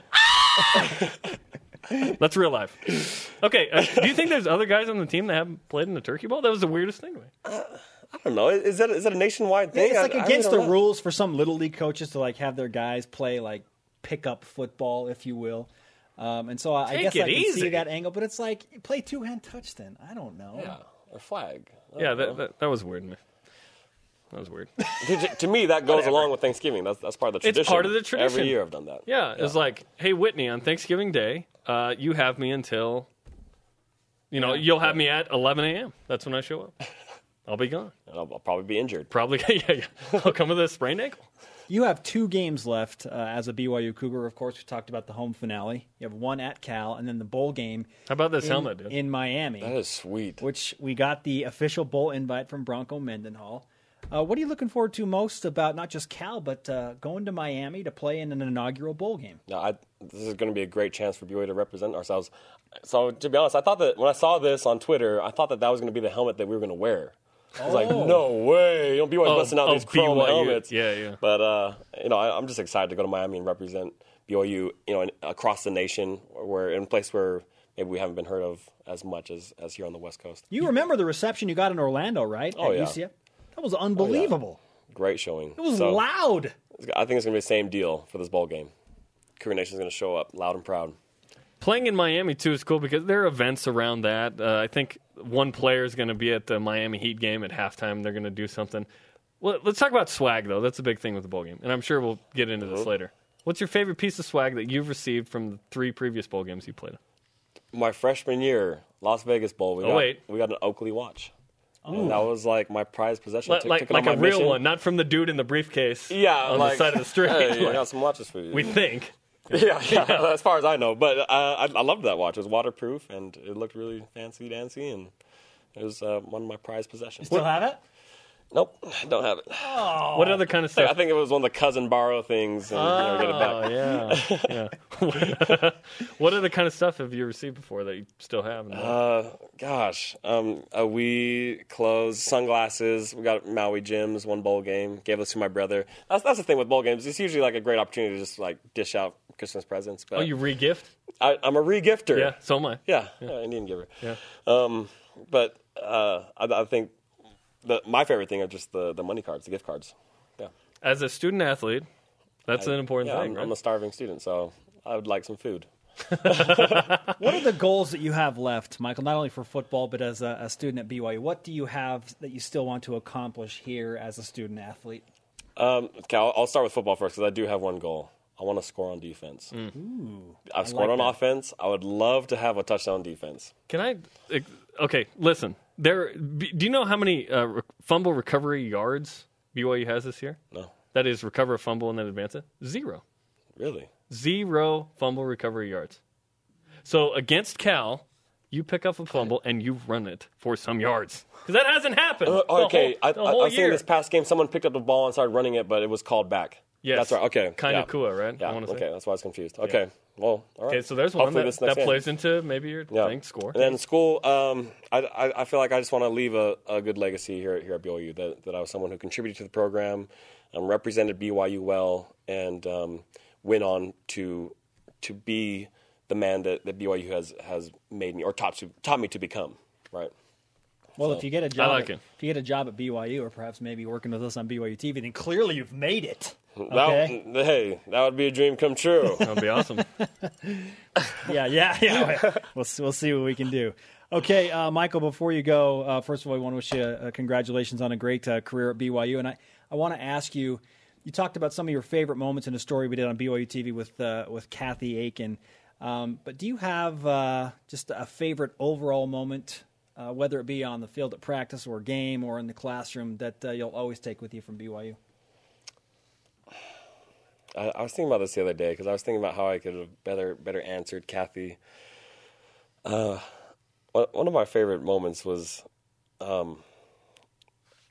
That's real life. Okay, uh, do you think there's other guys on the team that haven't played in the turkey ball? That was the weirdest thing to me. I don't know. Is that is that a nationwide thing? It's I- like I really against the know. rules for some little league coaches to like have their guys play like pickup football, if you will. Um, and so I, I guess I can easy. see that angle, but it's like play two hand touch. Then I don't know. Yeah, a flag. Yeah, that, that, that was weird. That was weird. to, to me, that goes along with Thanksgiving. That's that's part of the tradition. It's part of the tradition. Every year I've done that. Yeah, it's like, hey, Whitney, on Thanksgiving Day, uh, you have me until, you know, you'll have me at 11 a.m. That's when I show up. I'll be gone. And I'll, I'll probably be injured. Probably, yeah, yeah. I'll come with a sprained ankle. You have two games left uh, as a BYU Cougar. Of course, we talked about the home finale. You have one at Cal, and then the bowl game How about this in, helmet, dude? in Miami, That is sweet. which we got the official bowl invite from Bronco Mendenhall. Uh, what are you looking forward to most about not just Cal, but uh, going to Miami to play in an inaugural bowl game? No, I, this is going to be a great chance for BYU to represent ourselves. So, to be honest, I thought that when I saw this on Twitter, I thought that that was going to be the helmet that we were going to wear. I was like, no way! You know, BYU's Oh, busting out oh, these chrome BYU. helmets. Yeah, yeah. But uh, you know, I, I'm just excited to go to Miami and represent BYU. You know, in, across the nation, where in a place where maybe we haven't been heard of as much as as here on the West Coast. You remember the reception you got in Orlando, right? Oh, at yeah. UCF? That was unbelievable. Great showing. It was So, loud. I think it's going to be the same deal for this bowl game. Cougar Nation's going to show up loud and proud. Playing in Miami, too, is cool because there are events around that. Uh, I think one player is going to be at the Miami Heat game at halftime. They're going to do something. Well, let's talk about swag, though. That's a big thing with the bowl game. And I'm sure we'll get into this later. What's your favorite piece of swag that you've received from the three previous bowl games you played my freshman year, Las Vegas Bowl. We Oh, got, wait. we got an Oakley watch. Oh. And that was like my prized possession. Like, Took- like, took like a my real mission. one, not from the dude in the briefcase Yeah, on like, the side of the street. Hey, Like, I got some watches for you. we think. Yeah, yeah, as far as I know. But uh, I, I loved that watch. It was waterproof and it looked really fancy dancy, and it was uh, one of my prized possessions. Still have it? Nope, don't have it. Oh. What other kind of stuff? I stuff? think it was one of the cousin borrow things and never get it back. Oh, yeah. yeah. what other kind of stuff have you received before that you still have? Uh, gosh, um, uh, we clothes, sunglasses. We got Maui Jims, one bowl game. Gave those to my brother. That's that's the thing with bowl games. It's usually like a great opportunity to just like dish out Christmas presents. But oh, you re-gift? I, I'm a regifter. Yeah, so am I. yeah, yeah, Indian giver. Yeah. Um, but uh, I, I think the my favorite thing are just the the money cards, the gift cards. Yeah, As a student athlete, that's an important yeah. thing, I'm, right? I'm a starving student, so I would like some food. What are the goals that you have left, Michael, not only for football, but as a, a student at BYU? What do you have that you still want to accomplish here as a student athlete? Um, okay, I'll, I'll start with football first because I do have one goal. I want to score on defense. I've scored like on that. offense. I would love to have a touchdown defense. Can I? Okay, listen. There. Do you know how many uh, re- fumble recovery yards BYU has this year? No, That is recover a fumble and then advance it? Zero. really. Zero fumble recovery yards. So against Cal, you pick up a fumble and you run it for some yards. Because that hasn't happened. Uh, the okay, whole, I, the I, I whole was year. thinking this past game, someone picked up the ball and started running it, but it was called back. Yes. that's right. Okay, Kind yeah. of cool, right? Yeah. I wanna say. Okay, that's why I was confused. Okay, well, all right. Okay, so there's one Hopefully that, this next that game. plays into maybe your Yeah. thing score. And then school, um, I, I, I feel like I just want to leave a, a good legacy here, here at BYU. That, that I was someone who contributed to the program, um, represented BYU well, and um, went on to to be the man that, that BYU has has made me or taught to taught me to become. Right. Well, if you get a job, like at, it. if you get a job at BYU, or perhaps maybe working with us on BYU TV, then clearly you've made it. That, Okay. hey, that would be a dream come true. That'd be awesome. yeah, yeah, yeah. we'll see- we'll see what we can do. Okay, uh, Michael. Before you go, uh, first of all, I want to wish you uh, congratulations on a great uh, career at BYU, and I, I want to ask you. You talked about some of your favorite moments in a story we did on BYU TV with uh, with Kathy Aiken, um, but do you have uh, just a favorite overall moment, uh, whether it be on the field at practice or game or in the classroom, that uh, you'll always take with you from BYU? I, I was thinking about this the other day because I was thinking about how I could have better better answered Kathy. Uh, one of my favorite moments was, um,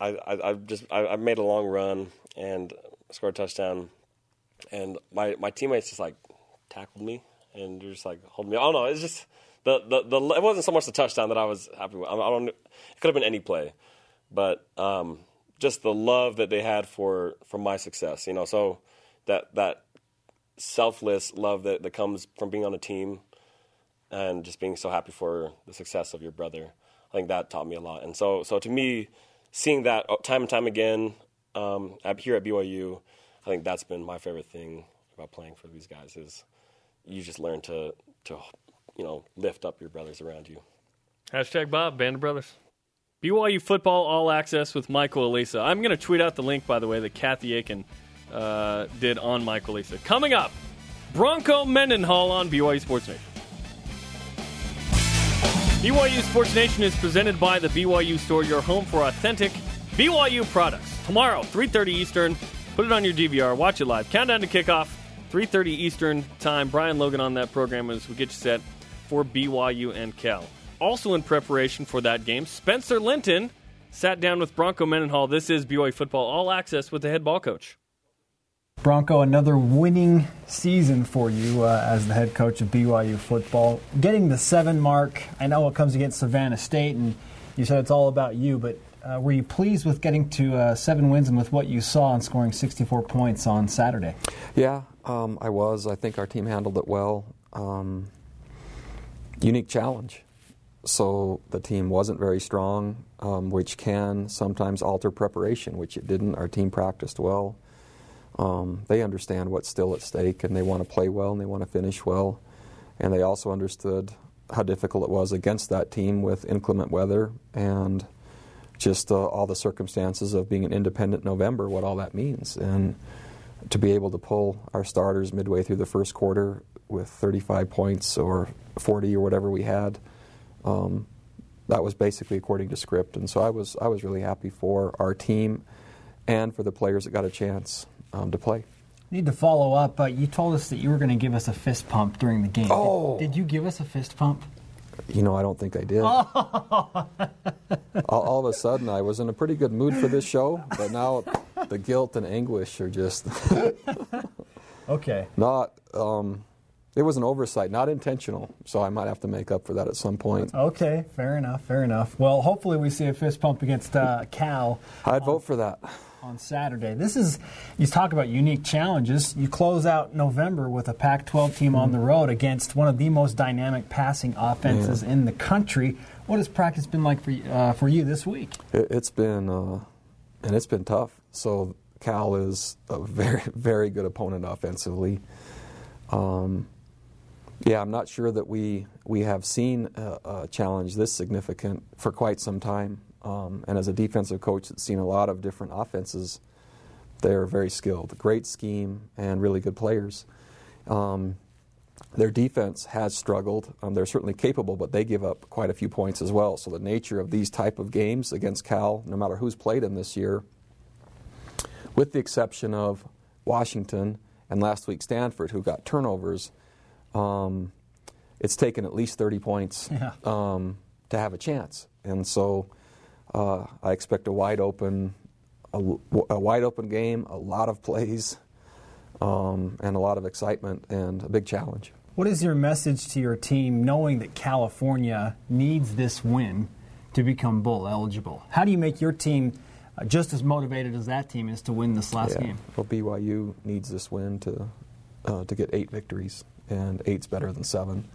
I, I I just I, I made a long run and scored a touchdown, and my my teammates just like tackled me and they're just like holding me. I don't know. It's just the the, the it wasn't so much the touchdown that I was happy with. I, I don't. It could have been any play, but um, just the love that they had for for my success. You know, so that that selfless love that, that comes from being on a team and just being so happy for the success of your brother. I think that taught me a lot. And so so to me, seeing that time and time again um, here at BYU, I think that's been my favorite thing about playing for these guys is you just learn to to you know lift up your brothers around you. Hashtag Bob, Band of Brothers. BYU football all access with Michael Alisa. I'm going to tweet out the link, by the way, that Kathy Aiken uh, did on Michael Alisa. Coming up, Bronco Mendenhall on BYU Sports Nation. BYU Sports Nation is presented by the BYU Store, your home for authentic BYU products. Tomorrow, 3:30 Eastern. Put it on your DVR. Watch it live. Countdown to kickoff, 3:30 Eastern time. Brian Logan on that program as we get you set for BYU and Cal. Also in preparation for that game, Spencer Linton sat down with Bronco Mendenhall. This is BYU football all access with the head ball coach. Bronco, another winning season for you uh, as the head coach of BYU football. Getting the seven mark, I know it comes against Savannah State, and you said it's all about you, but uh, were you pleased with getting to uh, seven wins and with what you saw and scoring 64 points on Saturday? Yeah, um, I was. I think our team handled it well. Um, unique challenge. So the team wasn't very strong, um, which can sometimes alter preparation, which it didn't. Our team practiced well. Um, they understand what's still at stake, and they want to play well and they want to finish well. And they also understood how difficult it was against that team with inclement weather and just uh, all the circumstances of being an independent November, what all that means. And to be able to pull our starters midway through the first quarter with 35 points or 40 or whatever we had, um, that was basically according to script. And so I was I was really happy for our team and for the players that got a chance um, to play. Need to follow up. Uh, you told us that you were going to give us a fist pump during the game. Oh. Did, did you give us a fist pump? You know, I don't think I did. all, all of a sudden, I was in a pretty good mood for this show, but now the guilt and anguish are just Okay. not. Um, it was an oversight, not intentional. So I might have to make up for that at some point. Okay, fair enough, fair enough. Well, hopefully we see a fist pump against uh, Cal I'd vote for that. On Saturday. This is, you talk about unique challenges. You close out November with a Pac 12 team on the road against one of the most dynamic passing offenses in the country. What has practice been like for, uh, for you this week? It, it's been uh, and it's been tough. So Cal is a very very good opponent offensively. Um, yeah, I'm not sure that we we have seen a, a challenge this significant for quite some time. Um, and as a defensive coach that's seen a lot of different offenses, they're very skilled, great scheme, and really good players. Um, their defense has struggled. Um, they're certainly capable, but they give up quite a few points as well. So the nature of these type of games against Cal, no matter who's played them this year, with the exception of Washington and last week Stanford, who got turnovers, um, it's taken at least 30 points Yeah. um, to have a chance. And so uh, I expect a wide open, a, a wide open game, a lot of plays, um, and a lot of excitement and a big challenge. What is your message to your team knowing that California needs this win to become bowl eligible? How do you make your team uh, just as motivated as that team is to win this last Yeah. game? Well, BYU needs this win to uh, to get eight victories, and eight's better than seven.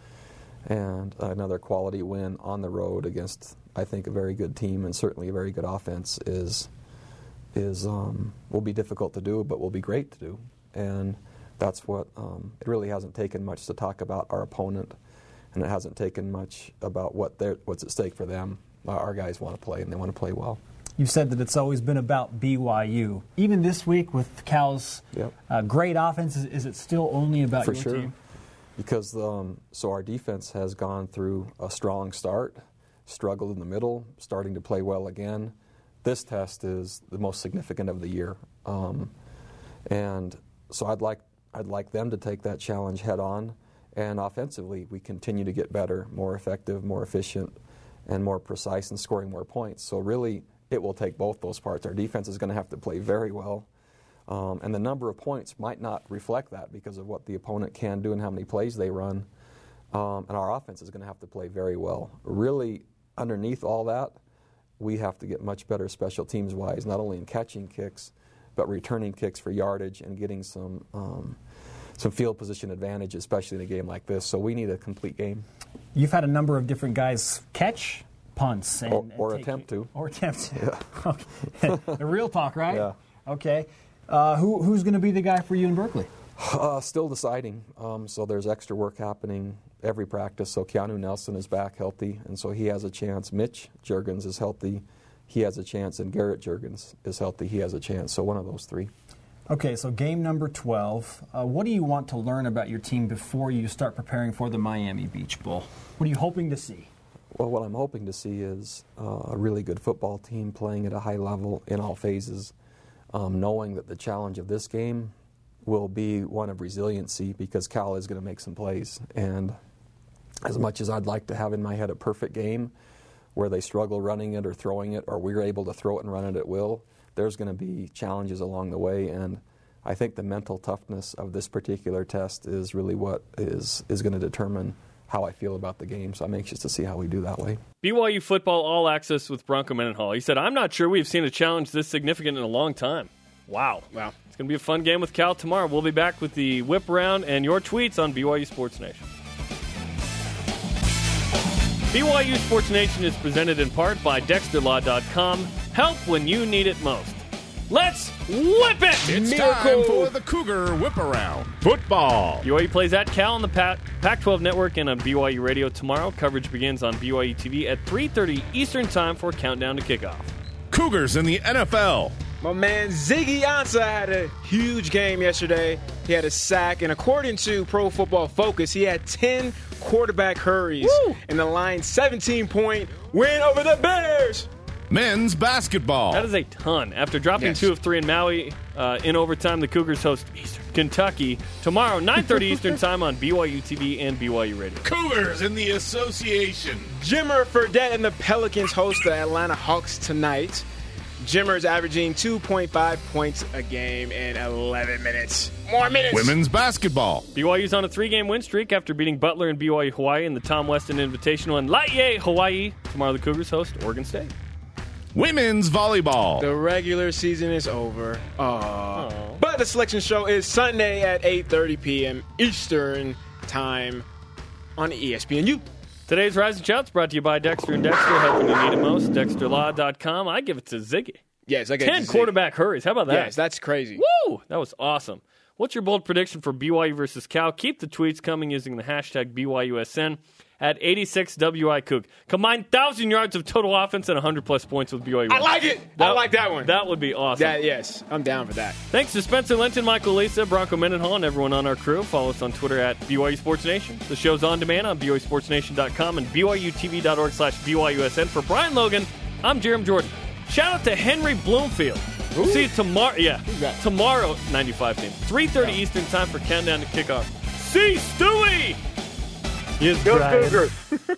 And another quality win on the road against, I think, a very good team and certainly a very good offense is is um, will be difficult to do, but will be great to do. And that's what um, it really hasn't taken much to talk about our opponent, and it hasn't taken much about what they're, what's at stake for them. Our guys want to play, and they want to play well. You've said that it's always been about BYU. Even this week with Cal's Yep. uh, great offense, is, is it still only about for your sure. team? Because um, so our defense has gone through a strong start, struggled in the middle, starting to play well again. This test is the most significant of the year, um, and so I'd like I'd like them to take that challenge head on. And offensively, we continue to get better, more effective, more efficient, and more precise in scoring more points. So really, it will take both those parts. Our defense is going to have to play very well. Um, and the number of points might not reflect that because of what the opponent can do and how many plays they run. Um, and our offense is going to have to play very well. Really, underneath all that, we have to get much better special teams wise, not only in catching kicks, but returning kicks for yardage and getting some um, some field position advantage, especially in a game like this. So we need a complete game. You've had a number of different guys catch punts and, Or- or take- attempt to. or attempt to. Okay. the real talk, right? Yeah. Okay. Uh, who, who's going to be the guy for you in Berkeley? Uh, still deciding. Um, so there's extra work happening every practice. So Keanu Nelson is back healthy, and so he has a chance. Mitch Juergens is healthy. He has a chance, and Garrett Juergens is healthy. He has a chance. So one of those three. Okay, so game number 12. Uh, what do you want to learn about your team before you start preparing for the Miami Beach Bowl? What are you hoping to see? Well, what I'm hoping to see is uh, a really good football team playing at a high level in all phases, um, knowing that the challenge of this game will be one of resiliency because Cal is going to make some plays. And as much as I'd like to have in my head a perfect game where they struggle running it or throwing it, or we're able to throw it and run it at will, there's going to be challenges along the way. And I think the mental toughness of this particular test is really what is, is going to determine how I feel about the game. So I'm anxious to see how we do that way. BYU football all access with Bronco Mendenhall. He said, I'm not sure we've seen a challenge this significant in a long time. Wow. Wow. It's going to be a fun game with Cal tomorrow. We'll be back with the whip round and your tweets on BYU Sports Nation. BYU Sports Nation is presented in part by DexterLaw.com. Help when you need it most. Let's whip it! It's time for the Cougar Whip Around Football. BYU plays at Cal on the Pac- Pac-12 Network and on BYU Radio tomorrow. Coverage begins on BYU TV at 3:30 Eastern Time for countdown to kickoff. Cougars in the NFL. My man Ziggy Ansah had a huge game yesterday. He had a sack, and according to Pro Football Focus, he had 10 quarterback hurries Woo! in the line 17 point win over the Bears. Men's basketball. That is a ton. After dropping Yes. two of three in Maui uh, in overtime, the Cougars host Eastern Kentucky tomorrow, 9:30 Eastern Time on BYU TV and BYU Radio. Cougars in the association. Jimmer Fredette and the Pelicans host the Atlanta Hawks tonight. Jimmer is averaging 2.5 points a game in 11 minutes. More minutes. Women's basketball. BYU's on a three-game win streak after beating Butler and BYU Hawaii in the Tom Weston Invitational in Laie, Hawaii. Tomorrow, the Cougars host Oregon State. Women's volleyball. The regular season is over. Aww. But the selection show is Sunday at 8:30 p.m. Eastern Time on ESPNU. Today's Rising Shouts brought to you by Dexter and Dexter, helping you need it most. DexterLaw.com. I give it to Ziggy. Yes, I get Ten quarterback hurries. How about that? Yes, that's crazy. Woo! That was awesome. What's your bold prediction for BYU versus Cal? Keep the tweets coming using the hashtag BYUSN at 86 WI Cook. Combine 1,000 yards of total offense and 100 plus points with BYU. I like it. I like that one. That would be awesome. That yes, I'm down for that. Thanks to Spencer Linton, Michael Alisa, Bronco Mendenhall, and everyone on our crew. Follow us on Twitter at BYU Sports Nation. The show's on demand on BYUSportsNation.com and BYUTV.org slash BYUSN. For Brian Logan, I'm Jarom Jordan. Shout out to Henry Bloomfield. We'll see you tomorrow. Yeah, tomorrow, 95 team. 3:30 Eastern time for countdown to kickoff. See Stewie. Go Cougars!